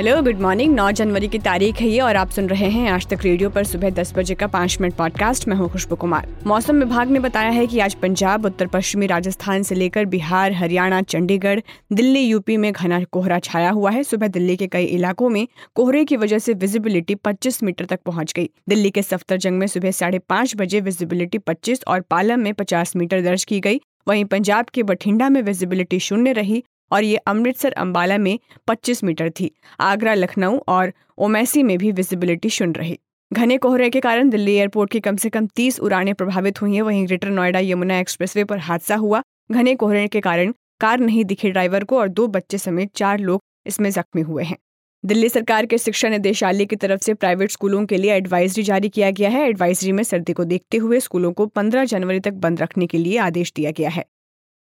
Hello good morning 9 जनवरी की तारीख है ये और आप सुन रहे हैं आज तक रेडियो पर सुबह 10 बजे का पाँच मिनट पॉडकास्ट मैं हूँ खुशबू कुमार। मौसम विभाग ने बताया है कि आज पंजाब, उत्तर पश्चिमी राजस्थान से लेकर बिहार, हरियाणा, चंडीगढ़, दिल्ली, यूपी में घना कोहरा छाया हुआ है। सुबह दिल्ली के कई इलाकों में कोहरे की वजह से विजिबिलिटी पच्चीस मीटर तक पहुँच गई। दिल्ली के सफ्तरजंग में सुबह साढ़े बजे विजिबिलिटी पच्चीस और पालम में पचास मीटर दर्ज की गई। वहीं पंजाब के बठिंडा में विजिबिलिटी शून्य रही। और ये अमृतसर अंबाला में 25 मीटर थी। आगरा, लखनऊ और ओमैसी में भी विजिबिलिटी शून्य रही। घने कोहरे के कारण दिल्ली एयरपोर्ट की कम से कम 30 उड़ानें प्रभावित हुई हैं। वहीं ग्रेटर नोएडा यमुना एक्सप्रेसवे पर हादसा हुआ। घने कोहरे के कारण कार नहीं दिखे ड्राइवर को और दो बच्चे समेत चार लोग इसमें जख्मी हुए हैं। दिल्ली सरकार के शिक्षा निदेशालय की तरफ़ से प्राइवेट स्कूलों के लिए एडवाइजरी जारी किया गया है। एडवाइजरी में सर्दी को देखते हुए स्कूलों को 15 जनवरी तक बंद रखने के लिए आदेश दिया गया है।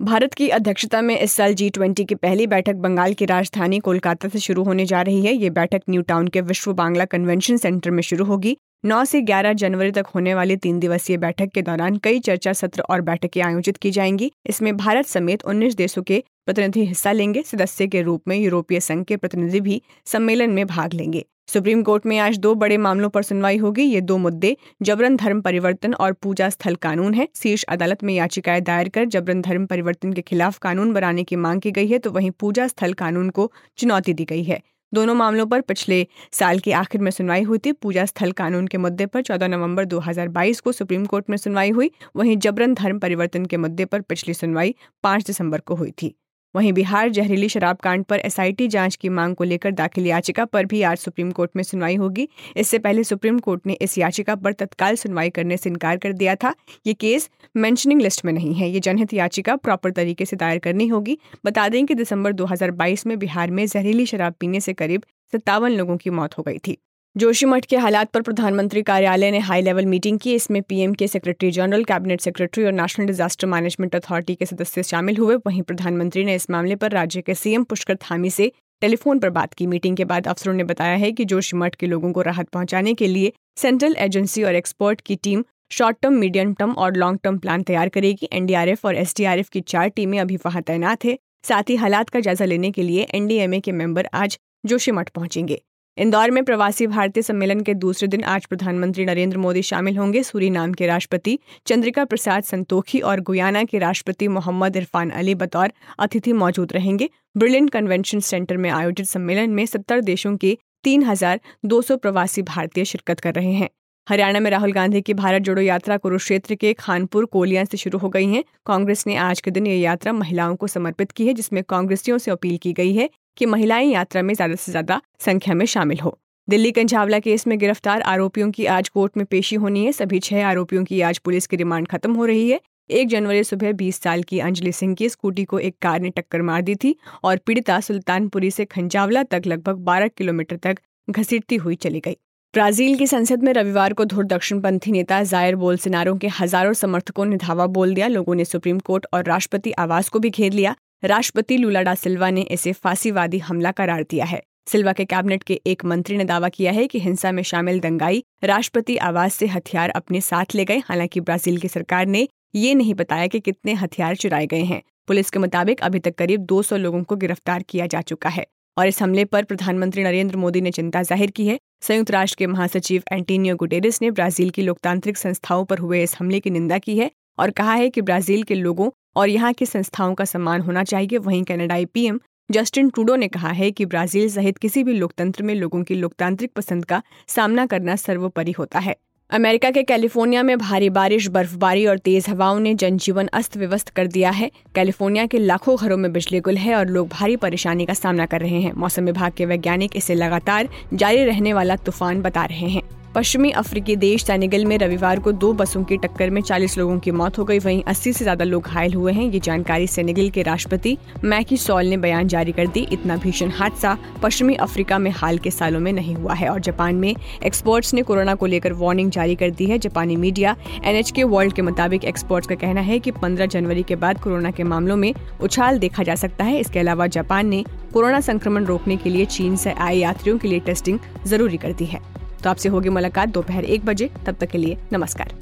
भारत की अध्यक्षता में इस साल जी ट्वेंटी की पहली बैठक बंगाल की राजधानी कोलकाता से शुरू होने जा रही है। ये बैठक न्यू टाउन के विश्व बांग्ला कन्वेंशन सेंटर में शुरू होगी। 9 से 11 जनवरी तक होने वाली तीन दिवसीय बैठक के दौरान कई चर्चा सत्र और बैठकें आयोजित की जाएँगी। इसमें भारत समेत 19 देशों के प्रतिनिधि हिस्सा लेंगे। सदस्य के रूप में यूरोपीय संघ के प्रतिनिधि भी सम्मेलन में भाग लेंगे। सुप्रीम कोर्ट में आज दो बड़े मामलों पर सुनवाई होगी, ये दो मुद्दे, जबरन धर्म परिवर्तन और पूजा स्थल कानून है। शीर्ष अदालत में याचिकाएँ दायर कर जबरन धर्म परिवर्तन के खिलाफ कानून बनाने की मांग की गई है तो वहीं पूजा स्थल कानून को चुनौती दी गई है। दोनों मामलों पर पिछले साल के आखिर में सुनवाई हुई थी। पूजा स्थल कानून के मुद्दे पर 14 नवंबर 2022 को सुप्रीम कोर्ट में सुनवाई हुई, वहीं जबरन धर्म परिवर्तन के मुद्दे पर पिछली सुनवाई 5 दिसंबर को हुई थी। वहीं बिहार जहरीली शराब कांड पर एसआईटी जाँच की मांग को लेकर दाखिल याचिका पर भी आज सुप्रीम कोर्ट में सुनवाई होगी। इससे पहले सुप्रीम कोर्ट ने इस याचिका पर तत्काल सुनवाई करने से इनकार कर दिया था। ये केस मेंशनिंग लिस्ट में नहीं है। ये जनहित याचिका प्रॉपर तरीके से दायर करनी होगी। बता दें कि दिसंबर 2022 में बिहार में जहरीली शराब पीने से करीब सत्तावन लोगों की मौत हो गई थी। जोशीमठ के हालात पर प्रधानमंत्री कार्यालय ने हाई लेवल मीटिंग की। इसमें पीएम के सेक्रेटरी जनरल कैबिनेट सेक्रेटरी और नेशनल डिजास्टर मैनेजमेंट अथॉरिटी के सदस्य शामिल हुए। वहीं प्रधानमंत्री ने इस मामले पर राज्य के सीएम पुष्कर थामी से टेलीफोन पर बात की। मीटिंग के बाद अफसरों ने बताया है कि जोशीमठ के लोगों को राहत पहुँचाने के लिए सेंट्रल एजेंसी और एक्सपर्ट की team short term medium term और लॉन्ग टर्म प्लान तैयार करेगी एनडीआरएफ और एसडीआरएफ की चार टीमें अभी वहाँ तैनात है। साथ ही हालात का जायजा लेने के लिए एनडीएमए के मेंबर आज जोशीमठ पहुँचेंगे। इंदौर में प्रवासी भारतीय सम्मेलन के दूसरे दिन आज प्रधानमंत्री नरेंद्र मोदी शामिल होंगे। सूरी नाम के राष्ट्रपति चंद्रिका प्रसाद संतोखी और गुयाना के राष्ट्रपति मोहम्मद इरफान अली बतौर अतिथि मौजूद रहेंगे। ब्रिलियंट कन्वेंशन सेंटर में आयोजित सम्मेलन में सत्तर देशों के तीन हज़ार दो सौ प्रवासी भारतीय शिरकत कर रहे हैं। हरियाणा में राहुल गांधी की भारत जोड़ो यात्रा कुरुक्षेत्र के खानपुर कोलिया से शुरू हो गई है। कांग्रेस ने आज के दिन ये यात्रा महिलाओं को समर्पित की है, जिसमें कांग्रेसियों से अपील की गई है। कि महिलाएँ यात्रा में ज़्यादा से ज़्यादा संख्या में शामिल हो। दिल्ली कंझावला केस में गिरफ़्तार आरोपियों की आज कोर्ट में पेशी होनी है। सभी छह आरोपियों की आज पुलिस की रिमांड खत्म हो रही है। एक जनवरी सुबह 20 साल की अंजलि सिंह की स्कूटी को एक कार ने टक्कर मार दी थी और पीड़िता सुल्तानपुरी से खंजावला तक लगभग 12 किलोमीटर तक घसीटती हुई चली गई। ब्राज़ील की संसद में रविवार को धुर दक्षिणपंथी नेता जायर बोलसिनारो के हज़ारों समर्थकों ने धावा बोल दिया। लोगों ने सुप्रीम कोर्ट और राष्ट्रपति आवास को भी घेर लिया। राष्ट्रपति लुला डा सिल्वा ने इसे फांसीवादी हमला करार दिया है। सिल्वा के कैबिनेट के एक मंत्री ने दावा किया है कि हिंसा में शामिल दंगाई राष्ट्रपति आवास से हथियार अपने साथ ले गए, हालाँकि ब्राज़ील की सरकार ने ये नहीं बताया कि कितने हथियार चुराए गए हैं। पुलिस के मुताबिक अभी तक करीब 200 लोगों को गिरफ़्तार किया जा चुका है और इस हमले पर प्रधानमंत्री नरेंद्र मोदी ने चिंता ज़ाहिर की है। संयुक्त राष्ट्र के महासचिव एंटीनियो गुटेरेस ने ब्राज़ील की लोकतांत्रिक संस्थाओं पर हुए इस हमले की निंदा की है। और कहा है कि ब्राज़ील के लोगों और यहाँ की संस्थाओं का सम्मान होना चाहिए। वहीं कनाडाई पीएम जस्टिन ट्रूडो ने कहा है कि ब्राज़ील सहित किसी भी लोकतंत्र में लोगों की लोकतांत्रिक पसंद का सामना करना सर्वोपरि होता है। अमेरिका के कैलिफ़ोर्निया में भारी बारिश, बर्फबारी और तेज हवाओं ने जनजीवन अस्त व्यस्त कर दिया है। कैलिफ़ोर्निया के लाखों घरों में बिजली गुल है और लोग भारी परेशानी का सामना कर रहे हैं। मौसम विभाग के वैज्ञानिक इसे लगातार जारी रहने वाला तूफ़ान बता रहे हैं। पश्चिमी अफ्रीकी देश सेनेगल में रविवार को दो बसों की टक्कर में 40 लोगों की मौत हो गई। वहीं 80 से ज़्यादा लोग घायल हुए हैं। ये जानकारी सेनेगल के राष्ट्रपति मैकी सॉल ने बयान जारी कर दी। इतना भीषण हादसा पश्चिमी अफ्रीका में हाल के सालों में नहीं हुआ है और जापान में एक्सपर्ट्स ने कोरोना को लेकर वार्निंग जारी कर दी है। जापानी मीडिया एनएचके वर्ल्ड के मुताबिक एक्सपर्ट्स का कहना है की पंद्रह जनवरी के बाद कोरोना के मामलों में उछाल देखा जा सकता है। इसके अलावा जापान ने कोरोना संक्रमण रोकने के लिए चीन से आए यात्रियों के लिए टेस्टिंग ज़रूरी कर दी है। तो आपसे होगी मुलाकात दोपहर एक बजे। तब तक के लिए नमस्कार।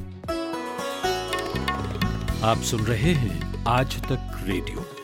आप सुन रहे हैं आज तक रेडियो।